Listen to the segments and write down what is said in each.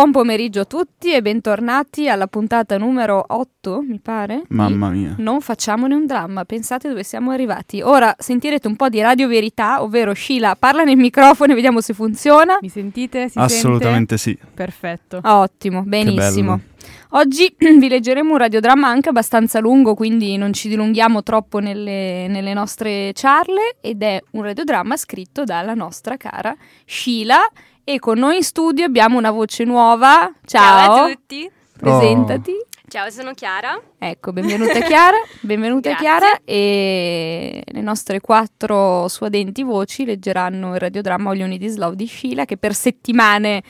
buon pomeriggio a tutti e bentornati alla puntata numero 8, mi pare. Mamma mia. Non facciamone un dramma, pensate dove siamo arrivati. Ora sentirete un po' di radio verità, ovvero Sheila parla nel microfono e vediamo se funziona. Mi sentite? Si Assolutamente sente? sì. Perfetto. Ottimo, benissimo. Oggi vi leggeremo un radiodramma anche abbastanza lungo, quindi non ci dilunghiamo troppo nelle, nelle, nostre ciarle ed è un radiodramma scritto dalla nostra cara Sheila e con noi in studio abbiamo una voce nuova. Ciao, Ciao a tutti. Presentati. Oh. Ciao, sono Chiara. Ecco, benvenuta Chiara, benvenuta Chiara e le nostre quattro suadenti voci leggeranno il radiodramma Oglioni di Slow di Sheila che per settimane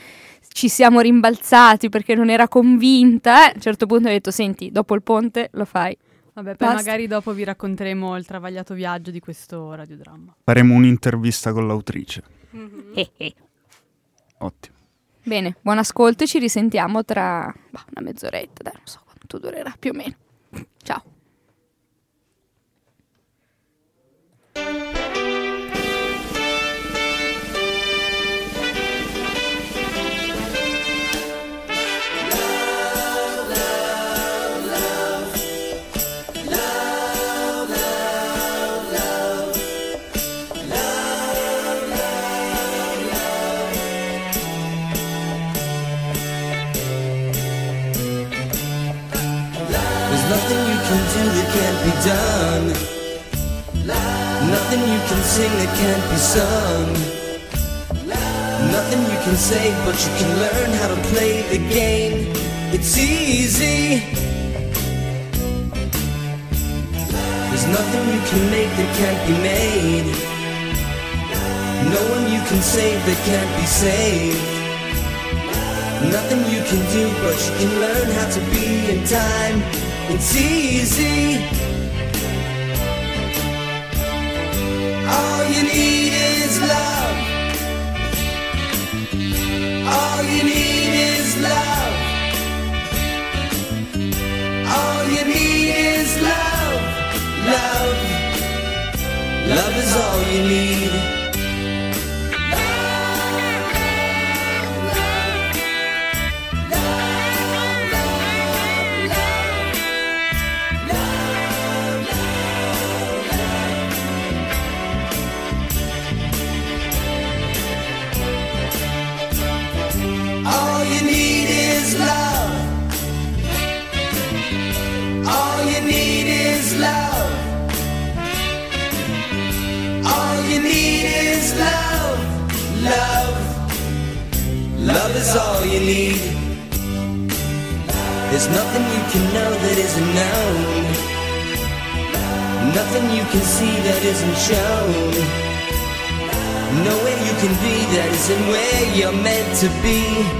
ci siamo rimbalzati perché non era convinta. Eh? A un certo punto ha detto: Senti, dopo il ponte lo fai. Vabbè, poi Basta. magari dopo vi racconteremo il travagliato viaggio di questo radiodramma. Faremo un'intervista con l'autrice. Mm-hmm. Ottimo. Bene, buon ascolto e ci risentiamo tra bah, una mezz'oretta, dai, non so quanto durerà più o meno. Ciao. One you can save that can't be saved. Nothing you can do, but you can learn how to be in time. It's easy. All you need is love. All you need is love. All you need is love. Love. Love is all you need. To be.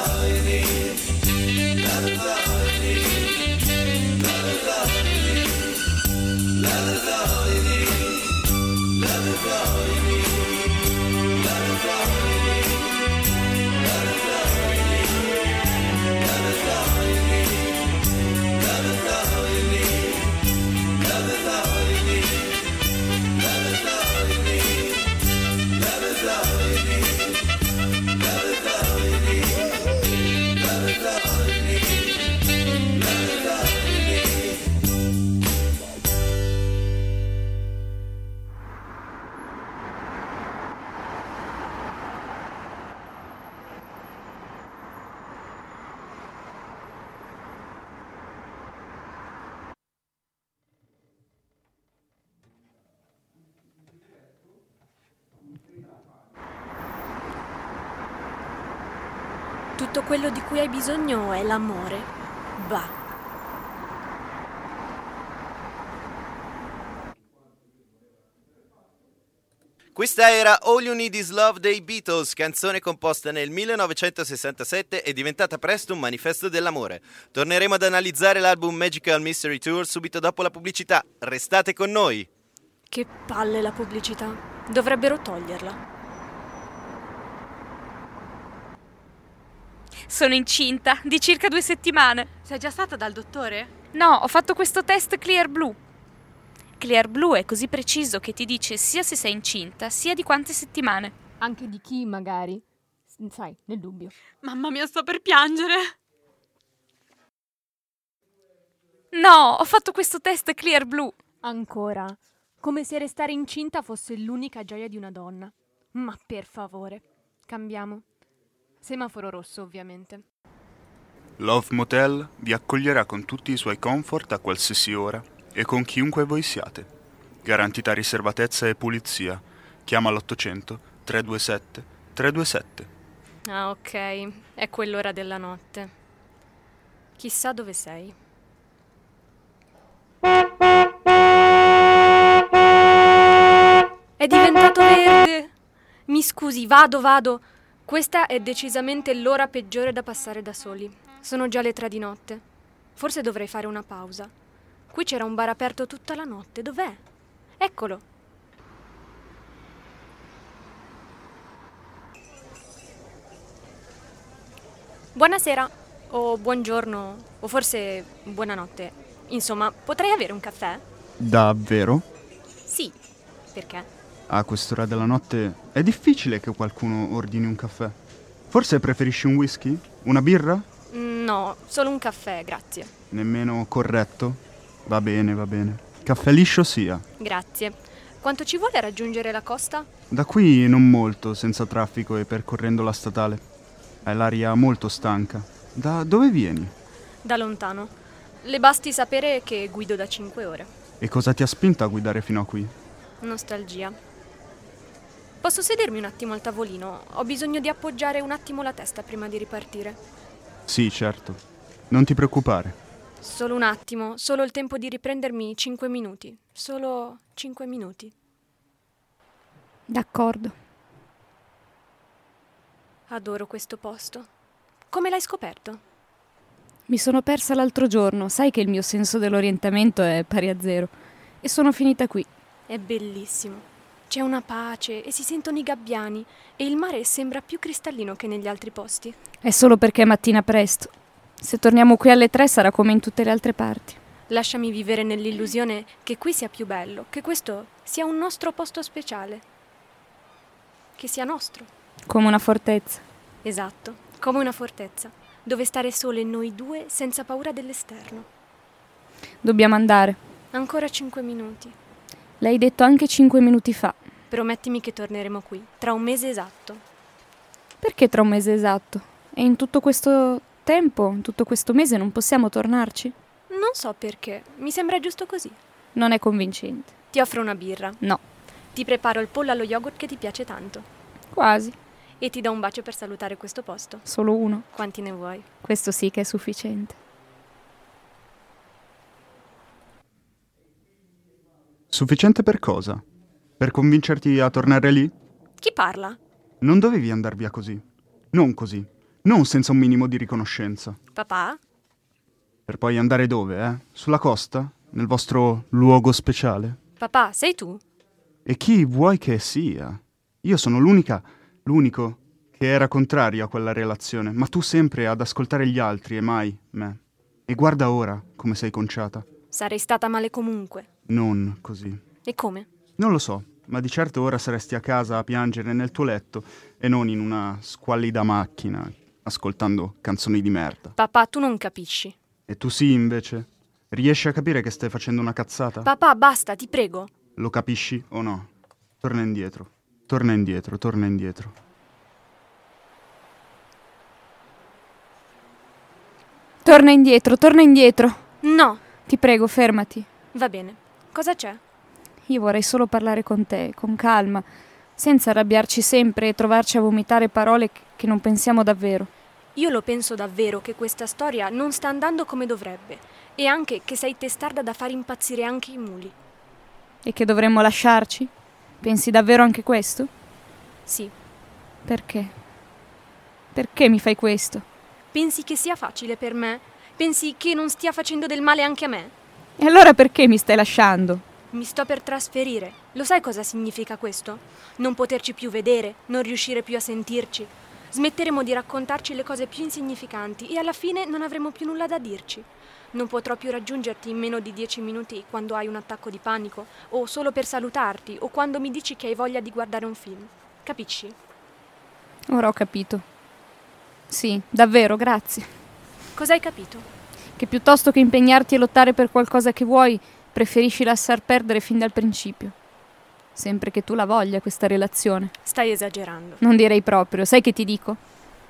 L'amore, va. Questa era All You Need Is Love dei Beatles, canzone composta nel 1967 e diventata presto un manifesto dell'amore. Torneremo ad analizzare l'album Magical Mystery Tour subito dopo la pubblicità. Restate con noi! Che palle la pubblicità. Dovrebbero toglierla. Sono incinta di circa due settimane. Sei già stata dal dottore? No, ho fatto questo test Clear Blue. Clear Blue è così preciso che ti dice sia se sei incinta, sia di quante settimane. Anche di chi, magari. Sai, nel dubbio. Mamma mia, sto per piangere. No, ho fatto questo test Clear Blue. Ancora. Come se restare incinta fosse l'unica gioia di una donna. Ma per favore, cambiamo. Semaforo rosso, ovviamente. Love Motel vi accoglierà con tutti i suoi comfort a qualsiasi ora e con chiunque voi siate. Garantita riservatezza e pulizia. Chiama l'800 327 327. Ah, ok. È quell'ora della notte. Chissà dove sei. È diventato verde! Mi scusi, vado, vado. Questa è decisamente l'ora peggiore da passare da soli. Sono già le tre di notte. Forse dovrei fare una pausa. Qui c'era un bar aperto tutta la notte. Dov'è? Eccolo. Buonasera, o buongiorno, o forse buonanotte. Insomma, potrei avere un caffè? Davvero? Sì. Perché? A quest'ora della notte è difficile che qualcuno ordini un caffè. Forse preferisci un whisky? Una birra? No, solo un caffè, grazie. Nemmeno corretto? Va bene, va bene. Caffè liscio sia. Grazie. Quanto ci vuole a raggiungere la costa? Da qui non molto, senza traffico e percorrendo la statale. Hai l'aria molto stanca. Da dove vieni? Da lontano. Le basti sapere che guido da 5 ore. E cosa ti ha spinto a guidare fino a qui? Nostalgia. Posso sedermi un attimo al tavolino? Ho bisogno di appoggiare un attimo la testa prima di ripartire. Sì, certo. Non ti preoccupare. Solo un attimo, solo il tempo di riprendermi 5 minuti. Solo 5 minuti. D'accordo. Adoro questo posto. Come l'hai scoperto? Mi sono persa l'altro giorno, sai che il mio senso dell'orientamento è pari a zero. E sono finita qui. È bellissimo. C'è una pace e si sentono i gabbiani e il mare sembra più cristallino che negli altri posti. È solo perché è mattina presto. Se torniamo qui alle tre sarà come in tutte le altre parti. Lasciami vivere nell'illusione che qui sia più bello, che questo sia un nostro posto speciale. Che sia nostro. Come una fortezza. Esatto, come una fortezza, dove stare sole noi due senza paura dell'esterno. Dobbiamo andare. Ancora cinque minuti. L'hai detto anche cinque minuti fa. Promettimi che torneremo qui, tra un mese esatto. Perché tra un mese esatto? E in tutto questo tempo, in tutto questo mese, non possiamo tornarci? Non so perché, mi sembra giusto così. Non è convincente. Ti offro una birra. No, Ti preparo il pollo allo yogurt che ti piace tanto. quasi. E ti do un bacio per salutare questo posto. Solo uno. Quanti ne vuoi? Questo sì che è sufficiente. Sufficiente per cosa? Per convincerti a tornare lì? Chi parla? Non dovevi andar via così. Non così. Non senza un minimo di riconoscenza. Papà? Per poi andare dove, eh? Sulla costa? Nel vostro luogo speciale? Papà, sei tu? E chi vuoi che sia? Io sono l'unica, l'unico che era contrario a quella relazione, ma tu sempre ad ascoltare gli altri e mai me. E guarda ora come sei conciata. Sarei stata male comunque. Non così. E come? Non lo so, ma di certo ora saresti a casa a piangere nel tuo letto e non in una squallida macchina, ascoltando canzoni di merda. Papà, tu non capisci. E tu sì, invece? Riesci a capire che stai facendo una cazzata? Papà, basta, ti prego. Lo capisci o no? Torna indietro. Torna indietro, torna indietro. Torna indietro, torna indietro. No, Ti prego, fermati. va bene. Cosa c'è? Io vorrei solo parlare con te, con calma, senza arrabbiarci sempre e trovarci a vomitare parole che- non pensiamo davvero. Io lo penso davvero che questa storia non sta andando come dovrebbe e anche che sei testarda da far impazzire anche i muli. E che dovremmo lasciarci? Pensi davvero anche questo? Sì, Perché? Perché mi fai questo? pensi che sia facile per me? Pensi che non stia facendo del male anche a me? E allora perché mi stai lasciando? Mi sto per trasferire. Lo sai cosa significa questo? Non poterci più vedere, non riuscire più a sentirci. Smetteremo di raccontarci le cose più insignificanti e alla fine non avremo più nulla da dirci. Non potrò più raggiungerti in meno di dieci minuti quando hai un attacco di panico, o solo per salutarti, o quando mi dici che hai voglia di guardare un film. Capisci? Ora ho capito. Sì, davvero, grazie. Cosa hai capito? Che piuttosto che impegnarti a lottare per qualcosa che vuoi, preferisci lasciar perdere fin dal principio. Sempre che tu la voglia questa relazione. Stai esagerando. Non direi proprio, sai che ti dico?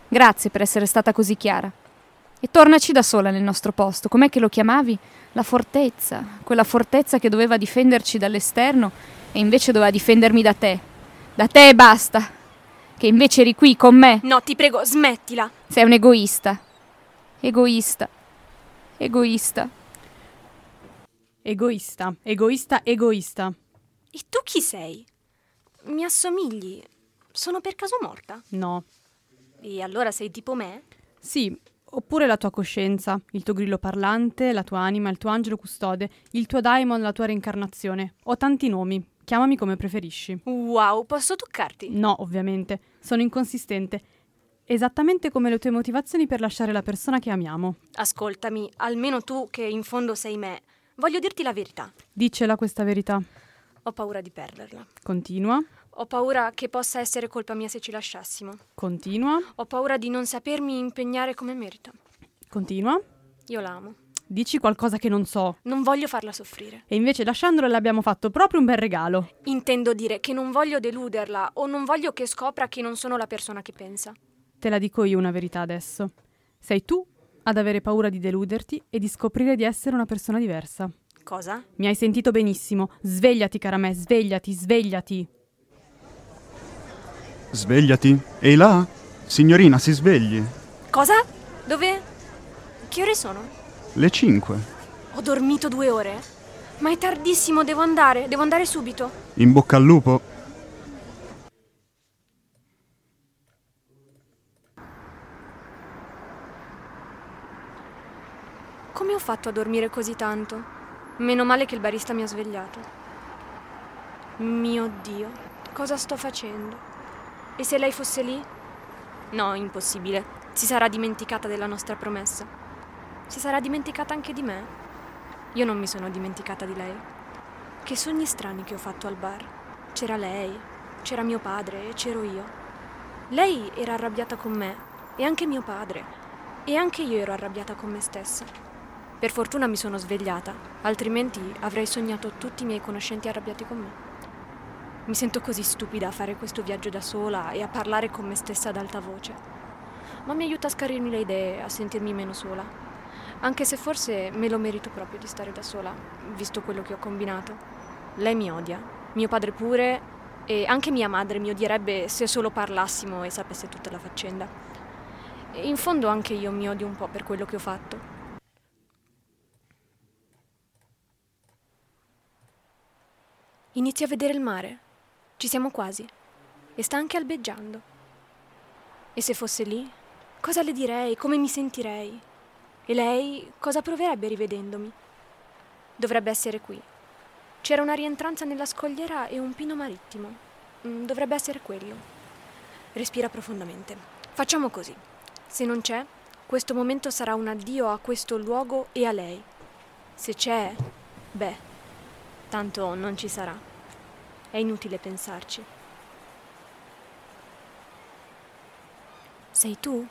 Grazie per essere stata così chiara. E tornaci da sola nel nostro posto. Com'è che lo chiamavi? La fortezza. Quella fortezza che doveva difenderci dall'esterno e invece doveva difendermi da te. Da te e basta. Che invece eri qui con me. No, ti prego, smettila. Sei un egoista. Egoista. Egoista. Egoista, egoista, egoista. E tu chi sei? Mi assomigli. Sono per caso morta? No. E allora sei tipo me? Sì, oppure la tua coscienza, il tuo grillo parlante, la tua anima, il tuo angelo custode, il tuo daimon, la tua reincarnazione. Ho tanti nomi. Chiamami come preferisci. Wow, posso toccarti? No, ovviamente. Sono inconsistente. Esattamente come le tue motivazioni per lasciare la persona che amiamo. Ascoltami, almeno tu che in fondo sei me. Voglio dirti la verità. Diccela questa verità. Ho paura di perderla. Continua, Ho paura che possa essere colpa mia se ci lasciassimo. continua, Ho paura di non sapermi impegnare come merita. continua. Io l'amo. Dici qualcosa che non so. Non voglio farla soffrire. E invece lasciandola le abbiamo fatto proprio un bel regalo. Intendo dire che non voglio deluderla o non voglio che scopra che non sono la persona che pensa. Te la dico io una verità adesso. Sei tu ad avere paura di deluderti e di scoprire di essere una persona diversa. Cosa? Mi hai sentito benissimo. Svegliati, cara me, svegliati, svegliati. Svegliati. Ehi là? Signorina, si svegli. Cosa? Dove? Che ore sono? Le 5. Ho dormito due ore? Ma è tardissimo, devo andare, devo andare subito. In bocca al lupo. Fatto a dormire così tanto? Meno male che il barista mi ha svegliato. Mio Dio, cosa sto facendo? E se lei fosse lì? No, impossibile. Si sarà dimenticata della nostra promessa. Si sarà dimenticata anche di me. Io non mi sono dimenticata di lei. Che sogni strani che ho fatto al bar. C'era lei, c'era mio padre e c'ero io. Lei era arrabbiata con me e anche mio padre. E anche io ero arrabbiata con me stessa. Per fortuna mi sono svegliata, altrimenti avrei sognato tutti i miei conoscenti arrabbiati con me. Mi sento così stupida a fare questo viaggio da sola e a parlare con me stessa ad alta voce. Ma mi aiuta a scarirmi le idee, a sentirmi meno sola. Anche se forse me lo merito proprio di stare da sola, visto quello che ho combinato. Lei mi odia, mio padre pure, e anche mia madre mi odierebbe se solo parlassimo e sapesse tutta la faccenda. In fondo anche io mi odio un po' per quello che ho fatto. Inizio a vedere il mare. Ci siamo quasi. E sta anche albeggiando. E se fosse lì, cosa le direi? Come mi sentirei? E lei cosa proverebbe rivedendomi? Dovrebbe essere qui. C'era una rientranza nella scogliera e un pino marittimo. Mm, Dovrebbe essere quello. Respira profondamente. Facciamo così. Se non c'è, questo momento sarà un addio a questo luogo e a lei. Se c'è, beh, tanto non ci sarà. È inutile pensarci. Sei tu?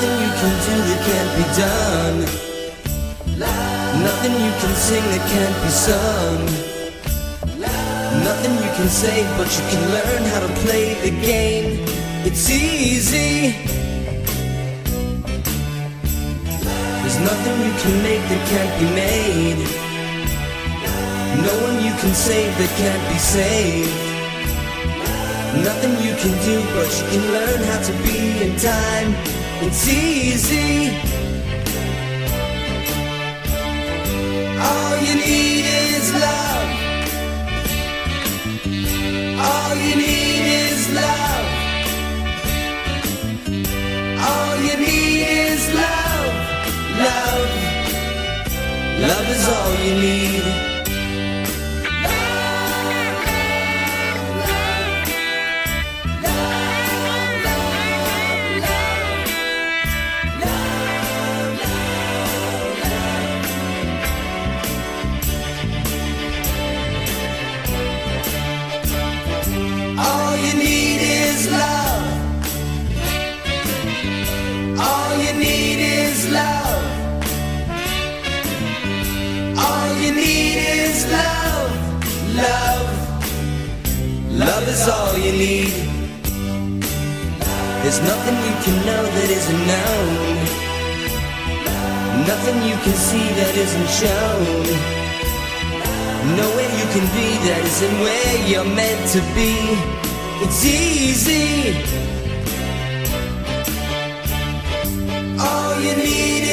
Can do that can't be done. Nothing you can sing that can't be sung. Nothing you can say, but you can learn how to play the game. It's easy. There's nothing you can make that can't be made. No one you can save that can't be saved. Nothing you can do, but you can learn how to be in time. It's easy. All you need is love. All you need is love. All you need is love. Love. Love is all you need. Love is all you need. There's nothing you can know that isn't known. Nothing you can see that isn't shown. Nowhere you can be that isn't where you're meant to be. It's easy. All you need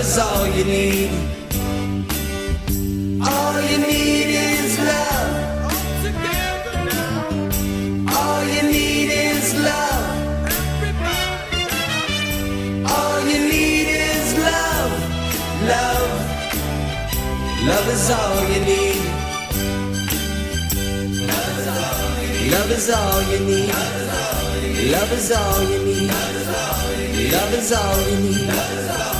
is all you need. All you need is love. All you need is love. All you need is love. Love. Love is all you need. Love is all you need. Love is all you need. Love is all you need.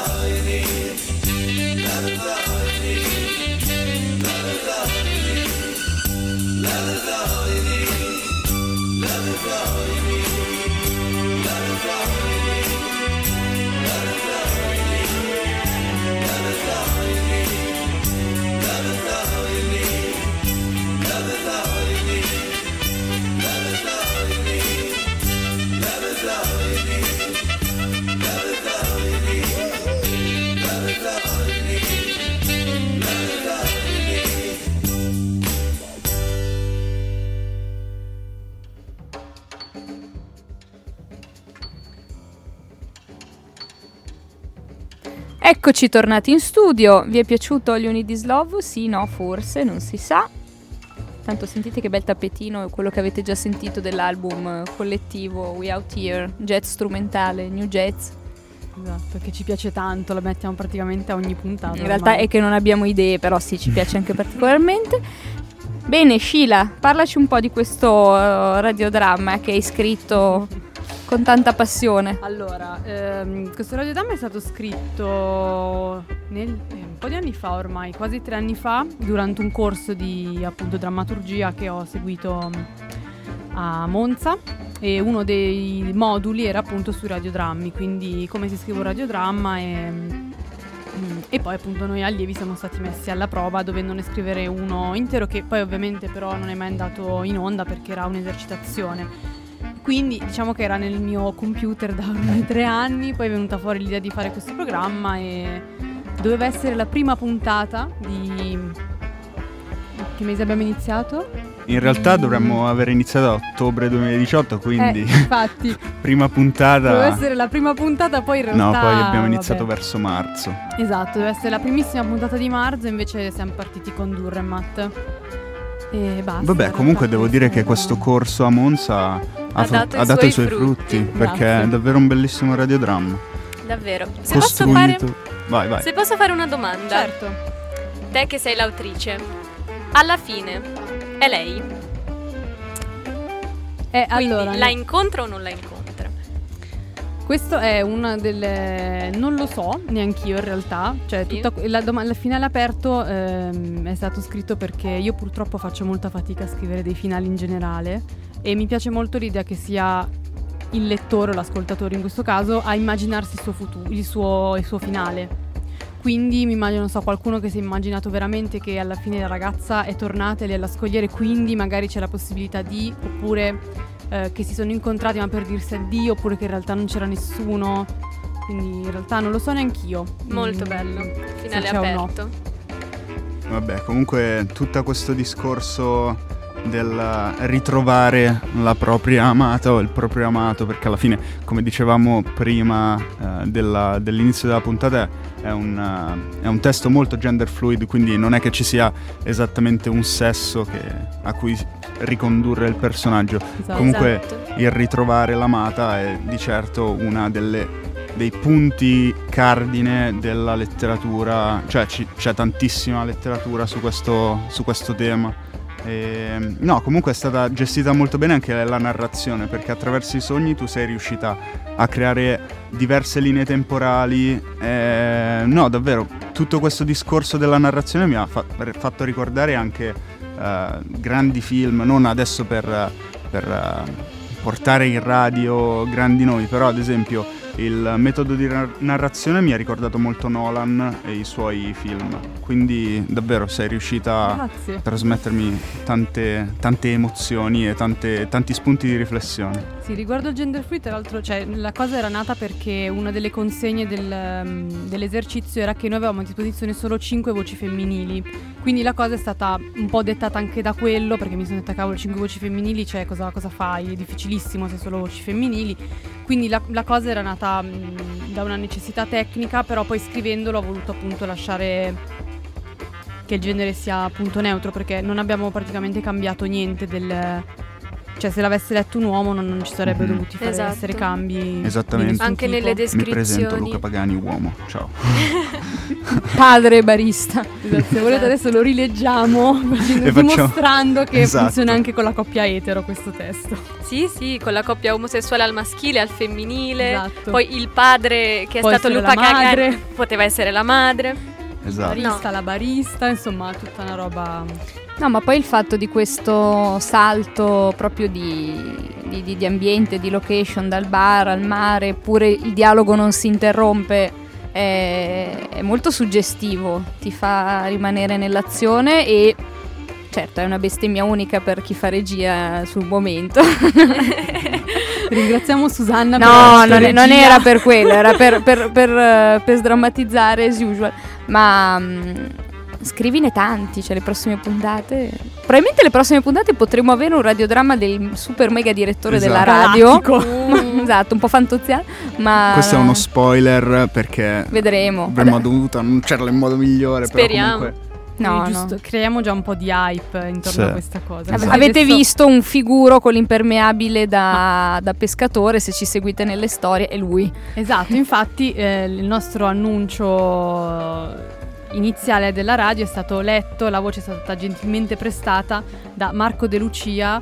Eccoci tornati in studio. Vi è piaciuto Need Is Love? Sì, no, forse, non si sa. Tanto sentite che bel tappetino, quello che avete già sentito dell'album collettivo We Out Here, jazz strumentale, new jazz. Esatto, che ci piace tanto, la mettiamo praticamente a ogni puntata. In realtà è che non abbiamo idee, però sì, ci piace anche particolarmente. Bene, Sheila, parlaci un po' di questo eh, radiodramma che hai scritto con tanta passione. Allora, ehm, questo radiodramma è stato scritto nel- eh, un po' di anni fa ormai, quasi tre anni fa, durante un corso di appunto drammaturgia che ho seguito mm, a Monza e uno dei moduli era appunto sui radiodrammi, quindi come si scrive un radiodramma e, mm, e poi appunto noi allievi siamo stati messi alla prova dovendone scrivere uno intero che poi ovviamente però non è mai andato in onda perché era un'esercitazione. Quindi diciamo che era nel mio computer da ormai tre anni, poi è venuta fuori l'idea di fare questo programma e doveva essere la prima puntata di... Che mese abbiamo iniziato? In realtà dovremmo aver iniziato a ottobre 2018, quindi Eh, infatti, prima doveva puntata... essere la prima puntata, poi in realtà... No, poi abbiamo iniziato vabbè. verso marzo. Esatto, deve essere la primissima puntata di marzo, invece siamo partiti con Durremat. E basta. Vabbè, comunque devo dire che questo corso a Monza ha, fa- dato ha i dato suoi i suoi frutti. frutti, perché Grazie. è davvero un bellissimo radiodramma. Davvero. Se posso, fare. Vai, vai. se posso fare una domanda, Certo. te che sei l'autrice, alla fine è lei? Eh, Quindi allora, la incontra o non la incontra? Questo è una delle. Non lo so neanch'io in realtà. Cioè, Sì. tutta, la doma- il finale aperto ehm, è stato scritto perché io purtroppo faccio molta fatica a scrivere dei finali in generale. E mi piace molto l'idea che sia il lettore o l'ascoltatore in questo caso a immaginarsi il suo futuro, il suo, il suo finale. Quindi mi immagino, non so, qualcuno che si è immaginato veramente che alla fine la ragazza è tornata lì alla scogliera e quindi magari c'è la possibilità di, oppure eh, che si sono incontrati ma per dirsi addio, oppure che in realtà non c'era nessuno. Quindi in realtà non lo so neanch'io. Molto Mm, bello. Finale c'è o no. aperto. Vabbè, comunque tutto questo discorso del ritrovare la propria amata o il proprio amato, perché alla fine, come dicevamo prima eh, della- dell'inizio della puntata, è un, eh, è un testo molto gender fluid, quindi non è che ci sia esattamente un sesso che- a cui ricondurre il personaggio. Esatto. Comunque Esatto. il ritrovare l'amata è di certo una delle dei punti cardine della letteratura, cioè ci- c'è tantissima letteratura su questo, su questo tema. E, no, comunque è stata gestita molto bene anche la narrazione, perché attraverso i sogni tu sei riuscita a creare diverse linee temporali. e- no, davvero, tutto questo discorso della narrazione mi ha fa- fatto ricordare anche eh, grandi film, non adesso per, per, eh, portare in radio grandi nomi, però ad esempio il metodo di nar- narrazione mi ha ricordato molto Nolan e i suoi film, quindi davvero sei riuscita a Grazie. trasmettermi tante, tante emozioni e tante- tanti spunti di riflessione. Sì, riguardo il gender free, tra l'altro, cioè, la cosa era nata perché una delle consegne del, um, dell'esercizio era che noi avevamo a disposizione solo 5 voci femminili. Quindi la cosa è stata un po' dettata anche da quello, perché mi sono detta, cavolo, 5 voci femminili, cioè cosa, cosa fai? È difficilissimo se solo voci femminili. Quindi la, la cosa era nata mh, da una necessità tecnica, però poi scrivendolo ho voluto appunto lasciare che il genere sia appunto neutro, perché non abbiamo praticamente cambiato niente del... Cioè se l'avesse letto un uomo non, non ci sarebbe Mhm. dovuti fare Esatto. essere cambi. Esattamente. Anche tipo. nelle Mi presento descrizioni. Luca Pagani, uomo. Ciao. Padre barista. Esatto, se volete adesso lo rileggiamo facciamo- dimostrando che Esatto. funziona anche con la coppia etero questo testo. Sì, sì, con la coppia omosessuale al maschile, al femminile. Esatto. Poi il padre che è Può stato Luca. Gagani poteva essere la madre. Esatto. barista, la barista, insomma, tutta una roba. No, ma poi il fatto di questo salto proprio di, di- di- di ambiente, di location, dal bar al mare, eppure il dialogo non si interrompe, è, è molto suggestivo, ti fa rimanere nell'azione e certo è una bestemmia unica per chi fa regia sul momento. Ringraziamo Susanna per No, la non, non era per quello, era per, per- per, eh, per sdrammatizzare as usual. Ma mm, scrivine tanti, cioè le prossime puntate. Probabilmente le prossime puntate potremo avere un radiodramma del super mega direttore della Esatto. radio. Galattico. esatto, un po' fantoziano, ma Questo è uno spoiler perché vedremo. avremmo dovuto annunciarlo in modo migliore. Speriamo. Però comunque no, Quindi no. giusto, creiamo già un po' di hype intorno Sì. a questa cosa. Esatto. Avete Adesso- visto un figuro con l'impermeabile da, da pescatore, se ci seguite nelle storie, è lui. Esatto, infatti eh, il nostro annuncio iniziale della radio è stato letto, la voce è stata gentilmente prestata da Marco De Lucia,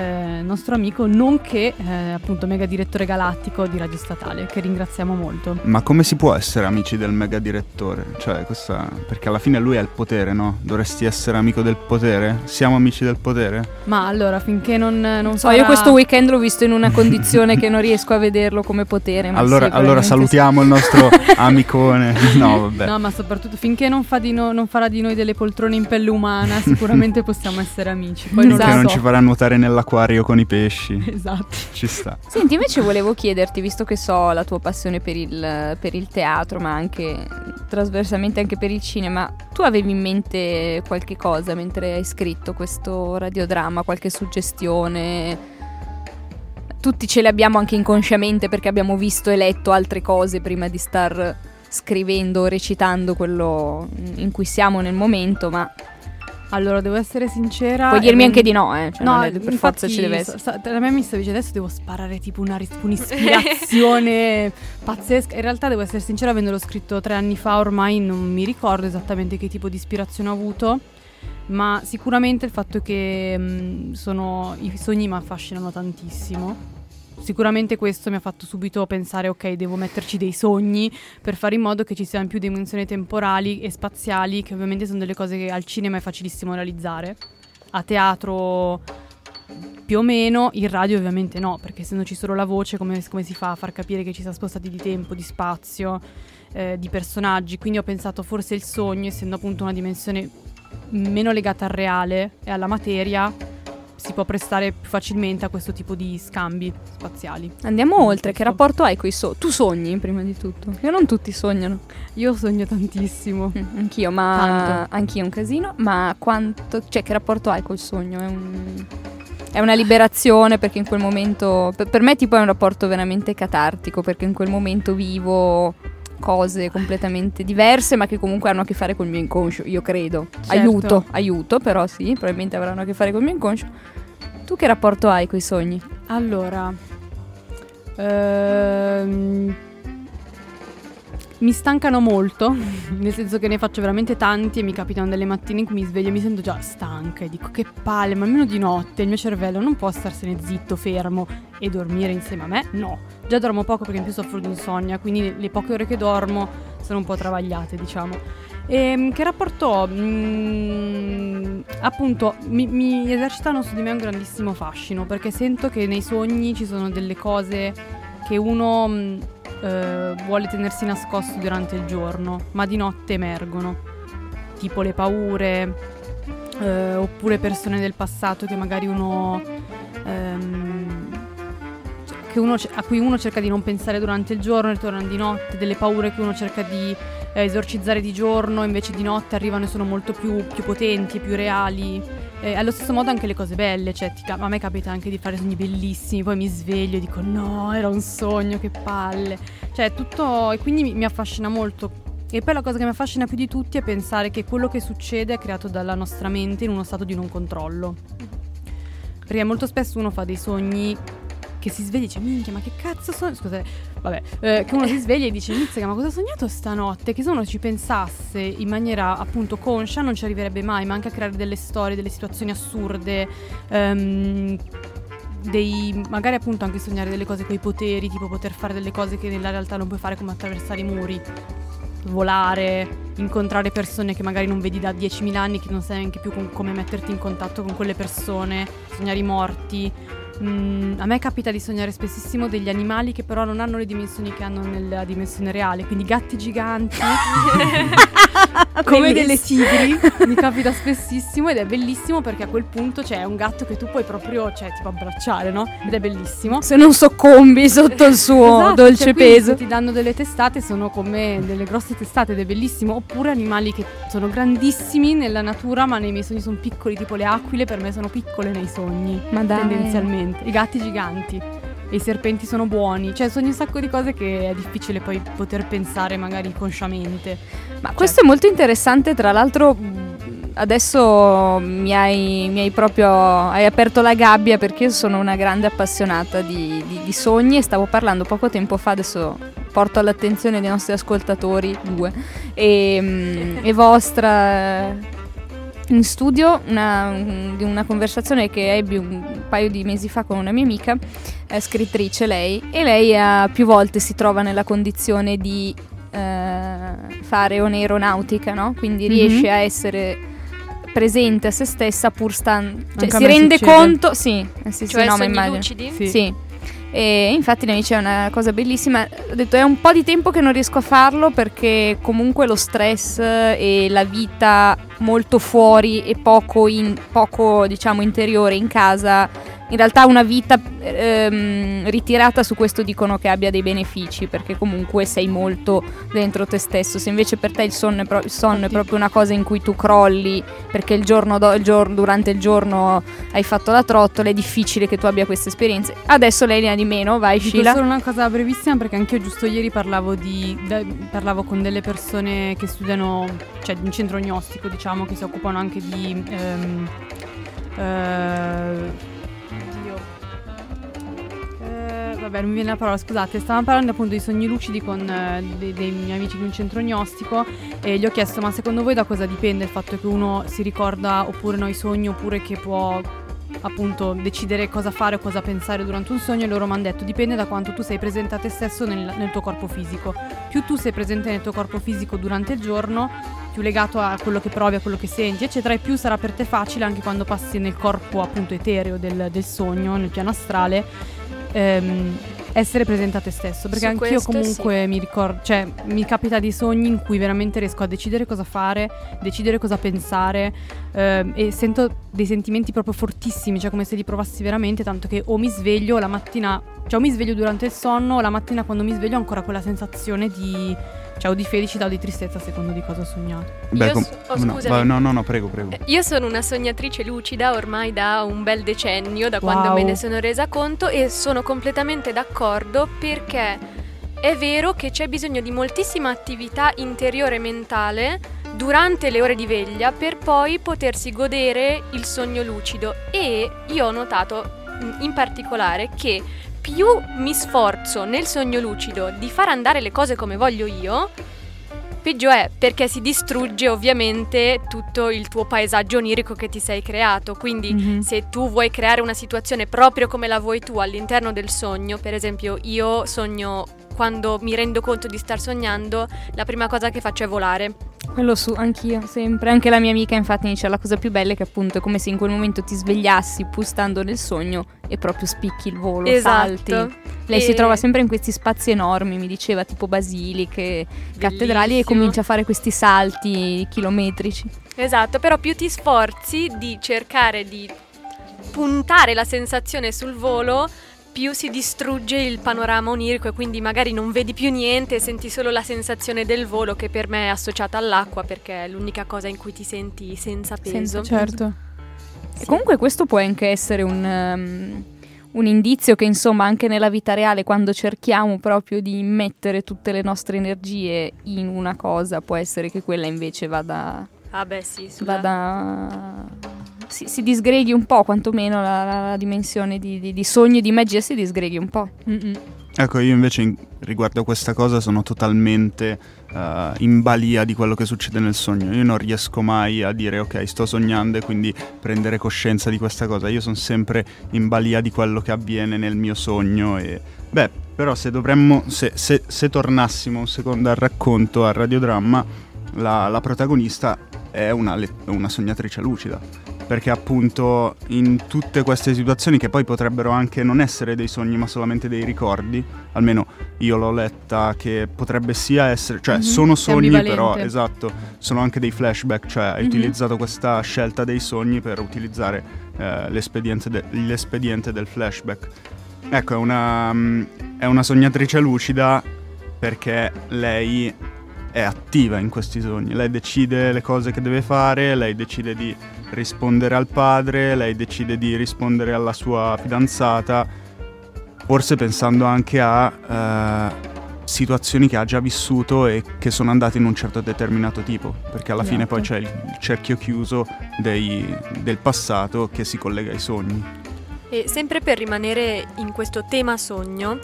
eh, nostro amico, nonché eh, appunto mega direttore galattico di Radio Statale, che ringraziamo molto. Ma come si può essere amici del mega direttore? Cioè, questa. Perché alla fine lui ha il potere, no? Dovresti essere amico del potere? Siamo amici del potere? Ma allora, finché non, non So, farà- io questo weekend l'ho visto in una condizione che non riesco a vederlo come potere. Ma Allora, sì, allora salutiamo il nostro amicone. No, vabbè. No, ma soprattutto finché non, fa di no- non farà di noi delle poltrone in pelle umana, sicuramente possiamo essere amici. Poi non Finché lo non so. ci farà nuotare nell'acquario con i pesci. Esatto. Ci sta. Senti, invece volevo chiederti, visto che so la tua passione per il, per il teatro, ma anche trasversalmente anche per il cinema, tu avevi in mente qualche cosa mentre hai scritto questo radiodramma, qualche suggestione? Tutti ce le abbiamo anche inconsciamente perché abbiamo visto e letto altre cose prima di star scrivendo o recitando quello in cui siamo nel momento, ma Allora, devo essere sincera. Puoi dirmi e- anche di no, eh. Cioè, no, è- per forza ci deve essere. sa- la mia mi dicendo adesso devo sparare tipo una un'ispirazione pazzesca. In realtà devo essere sincera, avendolo scritto tre anni fa ormai non mi ricordo esattamente che tipo di ispirazione ho avuto. Ma sicuramente il fatto che mh, sono, i sogni mi affascinano tantissimo. Sicuramente questo mi ha fatto subito pensare, ok, devo metterci dei sogni per fare in modo che ci siano più dimensioni temporali e spaziali, che ovviamente sono delle cose che al cinema è facilissimo realizzare. A teatro più o meno, in radio ovviamente no, perché essendoci solo la voce, come, come si fa a far capire che ci siamo spostati di tempo, di spazio, eh, di personaggi? Quindi ho pensato forse il sogno, essendo appunto una dimensione meno legata al reale e alla materia, si può prestare più facilmente a questo tipo di scambi spaziali. Andiamo oltre, che rapporto hai con i sogni? Tu sogni prima di tutto? Io non tutti sognano. Io sogno tantissimo. Mm, Anch'io, ma Tanto. anch'io un casino. Ma quanto, cioè, che rapporto hai col sogno? È, un- è una liberazione perché in quel momento, per, per me, tipo, è un rapporto veramente catartico perché in quel momento vivo cose completamente diverse, ma che comunque hanno a che fare col mio inconscio. Io credo. Certo. Aiuto, aiuto, però sì, probabilmente avranno a che fare col mio inconscio. Tu che rapporto hai con i sogni? Allora, ehm, mi stancano molto, nel senso che ne faccio veramente tanti e mi capitano delle mattine in cui mi sveglio e mi sento già stanca e dico che palle, ma almeno di notte il mio cervello non può starsene zitto, fermo e dormire insieme a me? No, già dormo poco perché in più soffro di insonnia, quindi le, poche ore che dormo sono un po' travagliate, diciamo. E che rapporto ho? Mm, appunto, mi, mi esercitano su di me un grandissimo fascino perché sento che nei sogni ci sono delle cose che uno mm, eh, vuole tenersi nascosto durante il giorno, ma di notte emergono, tipo le paure, eh, oppure persone del passato che magari uno. ehm, uno a cui uno cerca di non pensare durante il giorno e ritornano di notte, delle paure che uno cerca di eh, esorcizzare di giorno, invece di notte arrivano e sono molto più, più potenti più reali. Eh, allo stesso modo anche le cose belle, cioè ti a me capita anche di fare sogni bellissimi, poi mi sveglio e dico no, era un sogno, che palle. Cioè tutto, e quindi mi, mi affascina molto. E poi la cosa che mi affascina più di tutti è pensare che quello che succede è creato dalla nostra mente in uno stato di non controllo. Perché molto spesso uno fa dei sogni che si sveglia e dice minchia ma che cazzo sono? Scusate vabbè eh, che uno si sveglia e dice mizzica ma cosa ho sognato stanotte? Che se uno ci pensasse in maniera appunto conscia non ci arriverebbe mai ma anche a creare delle storie delle situazioni assurde ehm, dei magari appunto anche sognare delle cose con i poteri tipo poter fare delle cose che nella realtà non puoi fare come attraversare i muri volare incontrare persone che magari non vedi da 10.000 anni che non sai neanche più con- come metterti in contatto con quelle persone sognare i morti Mm, a me capita di sognare spessissimo degli animali che però non hanno le dimensioni che hanno nella dimensione reale, quindi gatti giganti, come delle tigri, mi capita spessissimo ed è bellissimo perché a quel punto c'è un gatto che tu puoi proprio, cioè, tipo abbracciare, no? Ed è bellissimo. Se non soccombi sotto il suo Esatto, dolce cioè, peso. ti danno delle testate sono come delle grosse testate ed è bellissimo oppure animali che sono grandissimi nella natura ma nei miei sogni sono piccoli tipo le aquile per me sono piccole nei sogni Ma dai. tendenzialmente i gatti giganti e i serpenti sono buoni cioè sogni un sacco di cose che è difficile poi poter pensare magari consciamente Ma questo è molto interessante, tra l'altro adesso mi hai, mi hai proprio hai aperto la gabbia perché io sono una grande appassionata di, di- di sogni e stavo parlando poco tempo fa, adesso porto all'attenzione dei nostri ascoltatori, due, e, e vostra in studio una, di una conversazione che ebbi un paio di mesi fa con una mia amica, è scrittrice lei, e lei ha- più volte si trova nella condizione di eh, fare un'aeronautica, no? Quindi Mhm. riesce a essere presente a se stessa pur stando... Cioè Anche si rende succede. conto... Sì, eh, sì, Cioè sì, no, ma immagino. lucidi? Sì. Sì. E infatti lei mi dice è una cosa bellissima. Ho detto è un po' di tempo che non riesco a farlo perché comunque lo stress e la vita molto fuori e poco, in- poco diciamo interiore in casa in realtà una vita ehm, ritirata su questo dicono che abbia dei benefici perché comunque sei molto dentro te stesso. Se invece per te il sonno è, pro- il sonno è proprio una cosa in cui tu crolli perché il giorno, do- il giorno- durante il giorno hai fatto la trottola, è difficile che tu abbia queste esperienze. Adesso lei ne ha di meno, vai Dico Sheila. solo una cosa brevissima perché anche io giusto ieri parlavo, di, da- parlavo con delle persone che studiano, cioè in centro gnostico diciamo, che si occupano anche di... ehm, eh, vabbè, mi viene la parola, scusate. Stavamo parlando appunto di sogni lucidi con eh, dei, dei miei amici di un centro gnostico e gli ho chiesto: ma secondo voi da cosa dipende il fatto che uno si ricorda oppure no i sogni oppure che può appunto decidere cosa fare o cosa pensare durante un sogno e loro mi hanno detto dipende da quanto tu sei presente a te stesso nel, nel tuo corpo fisico. Più tu sei presente nel tuo corpo fisico durante il giorno, più legato a quello che provi, a quello che senti, eccetera, e più sarà per te facile anche quando passi nel corpo appunto etereo del, del sogno, nel piano astrale, ehm, essere presente a te stesso. Perché Su anch'io questo comunque mi ricordo, cioè mi capita di sogni in cui veramente riesco a decidere cosa fare, decidere cosa pensare ehm, e sento dei sentimenti proprio fortissimi, cioè come se li provassi veramente, tanto che o mi sveglio la mattina, cioè o mi sveglio durante il sonno o la mattina quando mi sveglio ho ancora quella sensazione di, cioè o di felicità o di tristezza a secondo di cosa ho sognato. Beh, Io so- oh, no, va- no, no, no, prego, prego. Eh, Io sono una sognatrice lucida ormai da un bel decennio, da quando Wow. me ne sono resa conto e sono completamente d'accordo perché è vero che c'è bisogno di moltissima attività interiore mentale durante le ore di veglia per poi potersi godere il sogno lucido e io ho notato mm, in particolare che più mi sforzo nel sogno lucido di far andare le cose come voglio io, peggio è perché si distrugge ovviamente tutto il tuo paesaggio onirico che ti sei creato. Quindi Mhm. se tu vuoi creare una situazione proprio come la vuoi tu all'interno del sogno, per esempio io sogno quando mi rendo conto di star sognando, la prima cosa che faccio è volare. Quello su, anch'io, sempre. Anche la mia amica infatti mi dice la cosa più bella è che appunto è come se in quel momento ti svegliassi pur stando nel sogno e proprio spicchi il volo, salti. Esatto. Lei si E- trova sempre in questi spazi enormi, mi diceva tipo basiliche, cattedrali e Bellissimo. comincia a fare questi salti chilometrici. Esatto, però più ti sforzi di cercare di puntare la sensazione sul volo, più si distrugge il panorama onirico e quindi magari non vedi più niente e senti solo la sensazione del volo che per me è associata all'acqua perché è l'unica cosa in cui ti senti senza peso. Senza Certo. E comunque questo può anche essere un, um, un indizio che insomma anche nella vita reale quando cerchiamo proprio di mettere tutte le nostre energie in una cosa può essere che quella invece vada, Ah beh sì, sulla- vada si, si disgreghi un po' quantomeno la, la- la dimensione di, di- di sogno e di magia si disgreghi un po'. Mm-mm. Ecco, io invece in- riguardo a questa cosa sono totalmente eh, in balia di quello che succede nel sogno. Io non riesco mai a dire ok, sto sognando e quindi prendere coscienza di questa cosa. Io sono sempre in balia di quello che avviene nel mio sogno e... Beh, però se dovremmo... Se, se- se tornassimo un secondo al racconto, al radiodramma, la, la protagonista è una, una sognatrice lucida perché appunto in tutte queste situazioni che poi potrebbero anche non essere dei sogni ma solamente dei ricordi, almeno io l'ho letta che potrebbe sia essere, cioè Mhm, sono sogni però esatto, sono anche dei flashback, cioè hai Mhm. utilizzato questa scelta dei sogni per utilizzare eh, l'espediente, de- l'espediente del flashback. Ecco, è una, mm, è una sognatrice lucida perché lei è attiva in questi sogni, lei decide le cose che deve fare, lei decide di rispondere al padre, lei decide di rispondere alla sua fidanzata, forse pensando anche a eh, situazioni che ha già vissuto e che sono andate in un certo determinato tipo, perché alla fine poi c'è Esatto. il, il cerchio chiuso dei- del passato che si collega ai sogni. E sempre per rimanere in questo tema sogno,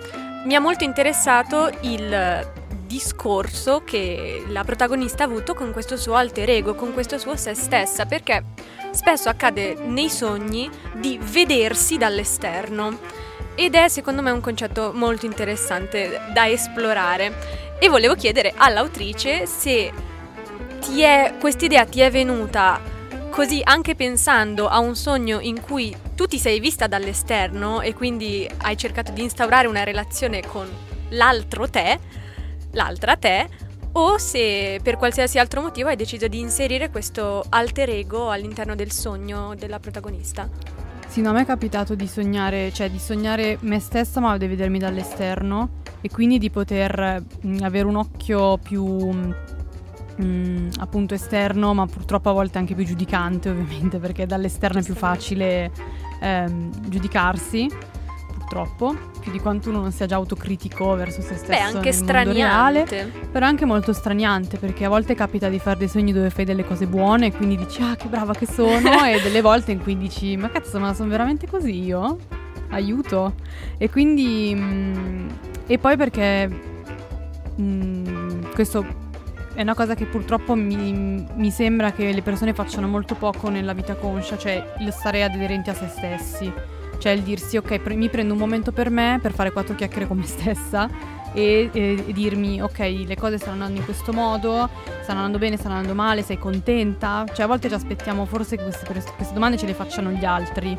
mi ha molto interessato il discorso che la protagonista ha avuto con questo suo alter ego, con questo suo se stessa, perché spesso accade nei sogni di vedersi dall'esterno. Ed è secondo me un concetto molto interessante da esplorare. E volevo chiedere all'autrice se ti è, quest'idea ti è venuta così anche pensando a un sogno in cui tu ti sei vista dall'esterno e quindi hai cercato di instaurare una relazione con l'altro te, l'altra te, o se per qualsiasi altro motivo hai deciso di inserire questo alter ego all'interno del sogno della protagonista. Sì, no, a me è capitato di sognare, cioè di sognare me stessa ma di vedermi dall'esterno e quindi di poter mh, avere un occhio più mh, appunto esterno ma purtroppo a volte anche più giudicante ovviamente perché dall'esterno è più facile ehm, giudicarsi purtroppo più di quanto uno non sia già autocritico verso se stesso Beh, anche mondo reale straniante. però anche molto straniante perché a volte capita di fare dei sogni dove fai delle cose buone e quindi dici ah che brava che sono e delle volte in cui dici ma cazzo ma sono veramente così io? Aiuto! E quindi... mm, e poi perché mm, questo è una cosa che purtroppo mi, mi sembra che le persone facciano molto poco nella vita conscia, cioè il stare aderenti a se stessi. Cioè il dirsi ok, pre- mi prendo un momento per me, per fare quattro chiacchiere con me stessa e, e- e dirmi ok, le cose stanno andando in questo modo, stanno andando bene, stanno andando male, sei contenta? Cioè a volte ci aspettiamo forse che queste, queste domande ce le facciano gli altri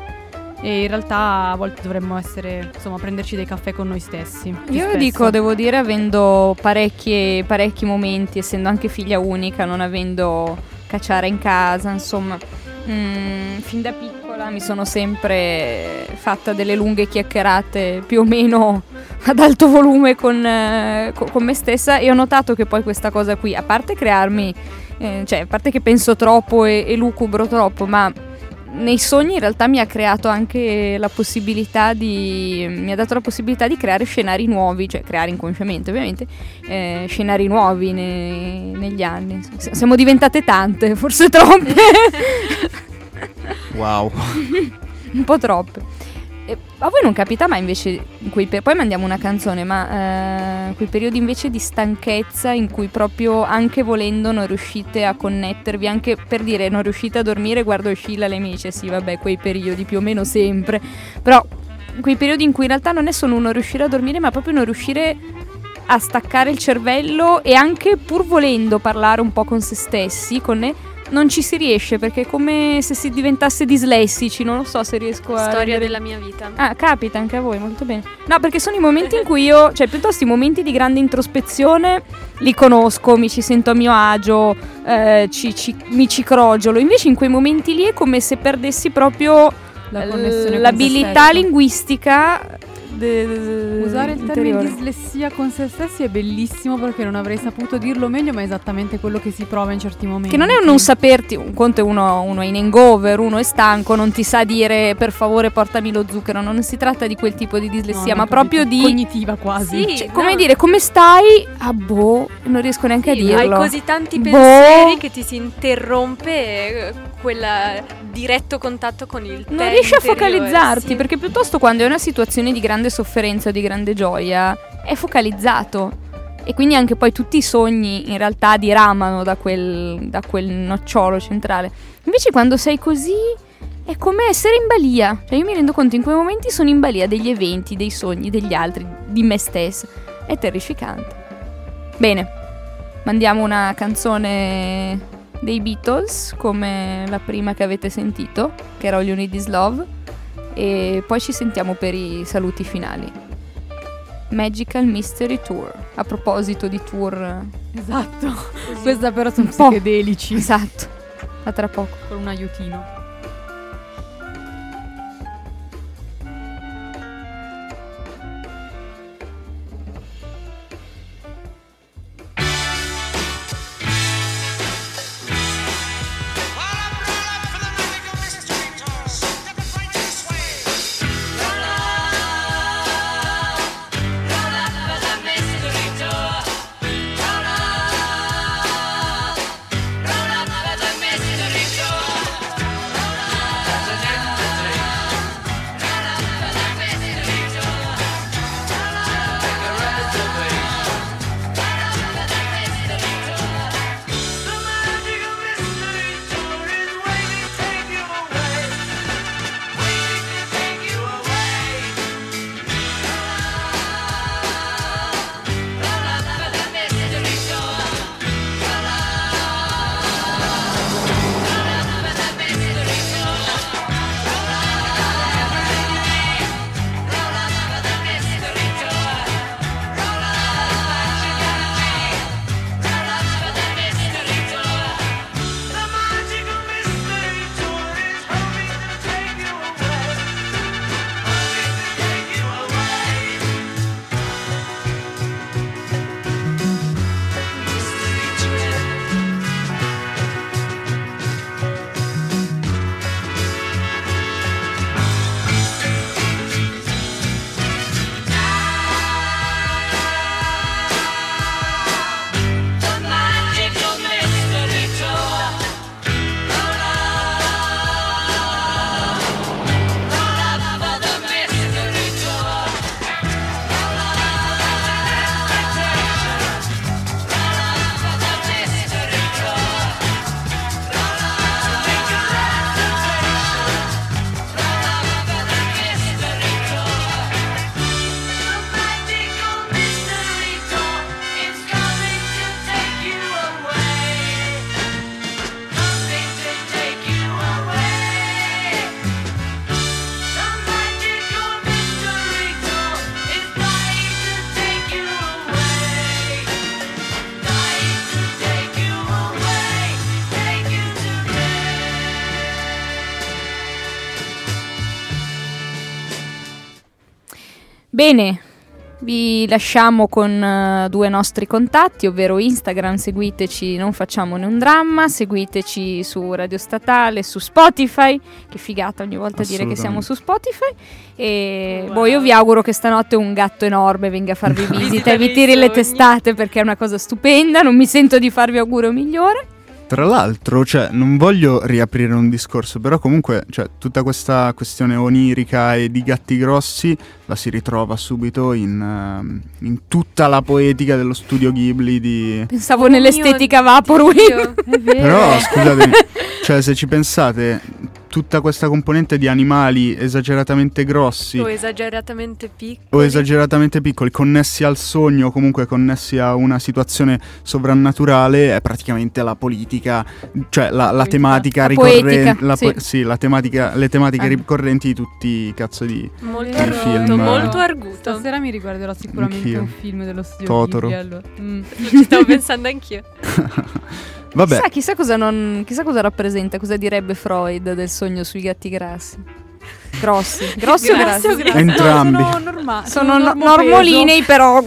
e in realtà a volte dovremmo essere, insomma, prenderci dei caffè con noi stessi. Io spesso. dico, devo dire, avendo parecchi momenti, essendo anche figlia unica, non avendo cacciare in casa, insomma, mm, fin da piccola mi sono sempre fatta delle lunghe chiacchierate più o meno ad alto volume con, eh, co- con me stessa e ho notato che poi questa cosa qui, a parte crearmi, eh, cioè a parte che penso troppo e, e lucubro troppo, ma nei sogni in realtà mi ha creato anche la possibilità di mi ha dato la possibilità di creare scenari nuovi, cioè creare inconsciamente ovviamente, eh, scenari nuovi ne- negli anni. S- siamo diventate tante, forse troppe, Wow. un po' troppe. E a voi non capita mai invece, per- poi mandiamo una canzone, ma eh, quei periodi invece di stanchezza in cui proprio anche volendo non riuscite a connettervi, anche per dire non riuscite a dormire, guardo Scilla lei mi dice sì vabbè quei periodi più o meno sempre, però quei periodi in cui in realtà non è solo non riuscire a dormire ma proprio non riuscire a staccare il cervello e anche pur volendo parlare un po' con se stessi, con non ci si riesce perché è come se si diventasse dislessici, non lo so se riesco a... Storia rendere- della mia vita. Ah, capita anche a voi, molto bene. No, perché sono i momenti in cui io, cioè piuttosto i momenti di grande introspezione li conosco, mi ci sento a mio agio, eh, ci- ci- mi ci crogiolo. Invece in quei momenti lì è come se perdessi proprio La l'abilità linguistica. De- de- Usare il termine interiore. dislessia con se stessi è bellissimo perché non avrei saputo dirlo meglio, ma è esattamente quello che si prova in certi momenti. Che non è un non saperti, un conto è uno, uno è in hangover, uno è stanco, non ti sa dire per favore portami lo zucchero, non si tratta di quel tipo di dislessia, ma proprio di... cognitiva quasi. Sì, Cioè, come no. dire, come stai? Ah boh, non riesco neanche Sì, a dirlo. Hai così tanti Boh. pensieri che ti si interrompe eh, quel diretto contatto con il Non riesci a focalizzarti, sì. perché piuttosto quando è una situazione di grande sofferenza o di grande gioia, è focalizzato. E quindi anche poi tutti i sogni in realtà diramano da quel, da quel nocciolo centrale. Invece quando sei così è come essere in balia. Cioè io mi rendo conto in quei momenti sono in balia degli eventi, dei sogni, degli altri, di me stessa. È terrificante. Bene, mandiamo una canzone dei Beatles come la prima che avete sentito, che era All You Love, e poi ci sentiamo per i saluti finali. Magical Mystery Tour. A proposito di tour, Esatto. Questa però sono psichedelici. esatto, a tra poco. Con un aiutino. Bene, vi lasciamo con eh, due nostri contatti, ovvero Instagram, seguiteci, non facciamone un dramma, seguiteci su Radio Statale, su Spotify, che figata ogni volta dire che siamo su Spotify. E Wow. boh, io vi auguro che stanotte un gatto enorme venga a farvi visita e vi tiri le testate perché è una cosa stupenda, non mi sento di farvi augurio migliore. Tra l'altro, cioè, non voglio riaprire un discorso, però comunque, cioè, tutta questa questione onirica e di gatti grossi la si ritrova subito in, ehm, in tutta la poetica dello studio Ghibli di... Pensavo Oh nell'estetica Vaporwave. Però, scusatemi, cioè, se ci pensate, tutta questa componente di animali esageratamente grossi O esageratamente piccoli. o esageratamente piccoli, connessi al sogno o comunque connessi a una situazione sovrannaturale, è praticamente la politica, cioè la, la tematica La ricorrente, poetica, sì. sì, la tematica, le tematiche Ah. ricorrenti di tutti i cazzo di Molto arguto, Film. molto arguto. Stasera mi riguarderò sicuramente Anch'io. un film dello studio Totoro. Ghibli, allora. Mm. Ci stavo pensando anch'io. Vabbè, Chissà, chissà cosa, non, chissà cosa rappresenta, cosa direbbe Freud del sogno sui gatti grassi. Grossi, grossi o Grassi grassi? Entrambi. No, sono normali. Sono no- normolinei però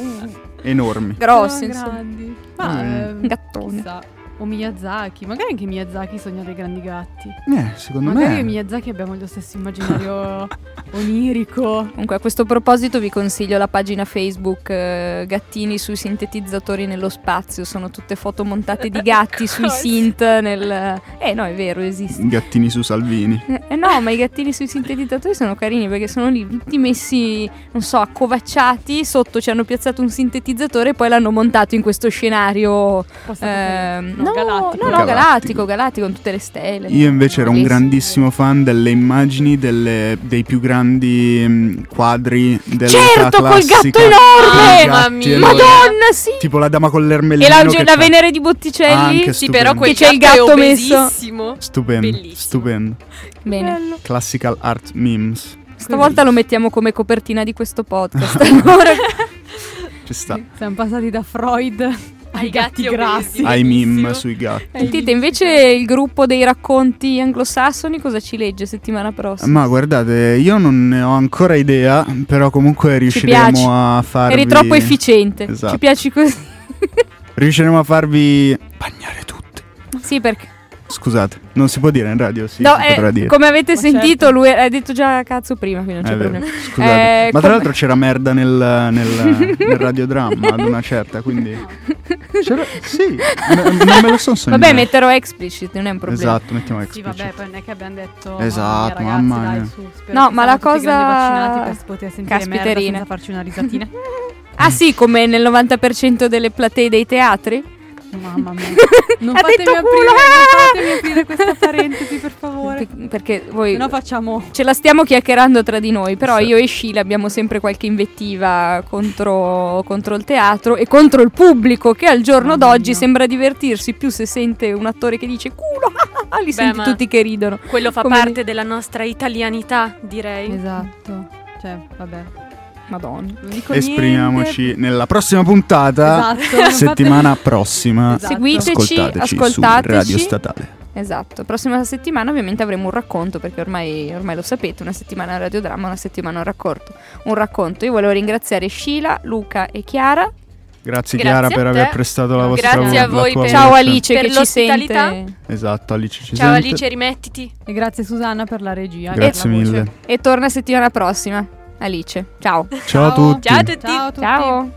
enormi. grossi, Sono insomma. grandi. Ma, Mm. ehm, Gattoni. chissà. O Miyazaki, magari anche Miyazaki sogna dei grandi gatti. Eh, secondo Magari e me Miyazaki abbiamo lo stesso immaginario onirico. Comunque a questo proposito vi consiglio la pagina Facebook eh, Gattini sui sintetizzatori nello spazio, sono tutte foto montate di gatti sui synth nel... Eh no, è vero, esiste. gattini su Salvini. Eh, eh no, ma i gattini sui sintetizzatori sono carini perché sono lì tutti messi, non so, accovacciati, sotto ci hanno piazzato un sintetizzatore e poi l'hanno montato in questo scenario ehm, no, no, galattico. no, no, Galattico. galattico, galattico con tutte le stelle. Io invece ero un grandissimo fan delle immagini delle- dei più grandi mm, quadri dell'età Certo, col gatto enorme! Mamma gatti. Madonna, sì! Tipo la dama con l'ermellino E la, che la c'ha- Venere di Botticelli. Anche Sì, stupendo. però quel Che c'è il gatto, gatto è messo. Obesissimo. Stupendo, Bellissimo. stupendo. Bene. Classical art memes. Stavolta lo mettiamo come copertina di questo podcast. Allora, Ci sta. Siamo passati da Freud ai gatti, gatti grassi. Ai meme Bellissimo. sui gatti. sentite, invece il gruppo dei racconti anglosassoni cosa ci legge settimana prossima? Ma guardate, io non ne ho ancora idea, però comunque riusciremo a farvi... Eri troppo efficiente. Esatto. Ci piaci così. Riusciremo a farvi bagnare tutti. sì, perché Scusate, non si può dire in radio? Sì, No, si eh, potrà dire. come avete Ma sentito, certo. lui ha detto già cazzo prima, quindi non c'è È vero, problema. Scusate. Eh, Ma tra come- l'altro c'era merda nel, nel, nel radiodramma ad una certa, quindi... C'era... Sì, n- non me lo sono sognato. Vabbè, metterò explicit, non è un problema. Esatto, mettiamo Sì, explicit. vabbè, poi non è che abbiamo detto Esatto, mamma mia, mamma ragazzi, mia. dai, su, spero No, ma la cosa- vaccinati per poter sentire merda Caspiterina. senza farci una risatina. Ah sì, come nel 90% delle platee dei teatri? Mamma mia. Non fatemi aprire, non fatemi aprire questa parentesi, per favore. Per- Perché voi no facciamo ce la stiamo chiacchierando tra di noi, però Sì. io e Sheila abbiamo sempre qualche invettiva contro, contro il teatro e contro il pubblico che al giorno Mamma d'oggi mia. sembra divertirsi più se sente un attore che dice culo, li senti ma- tutti che ridono. Quello fa Come parte della nostra italianità, direi. Esatto. Cioè, vabbè. Madonna. Dico Esprimiamoci nella prossima puntata, Esatto, settimana prossima. Esatto. Seguiteci, Ascoltateci, ascoltateci. su Radio Statale. Esatto, prossima settimana ovviamente avremo un racconto perché ormai, ormai lo sapete, una settimana radiodramma, una settimana un racconto. Un racconto. Io volevo ringraziare Sheila, Luca e Chiara. Grazie, Grazie Chiara per aver prestato la vostra Grazie a voi tua per- Ciao. Alice Per che ci sente. Esatto, Alice ci Ciao sente. Alice, rimettiti. E grazie Susanna per la regia. e Grazie voce. mille. E torna settimana prossima. Alice, ciao. Ciao a tutti. Ciao a tutti. Ciao a tutti. Ciao.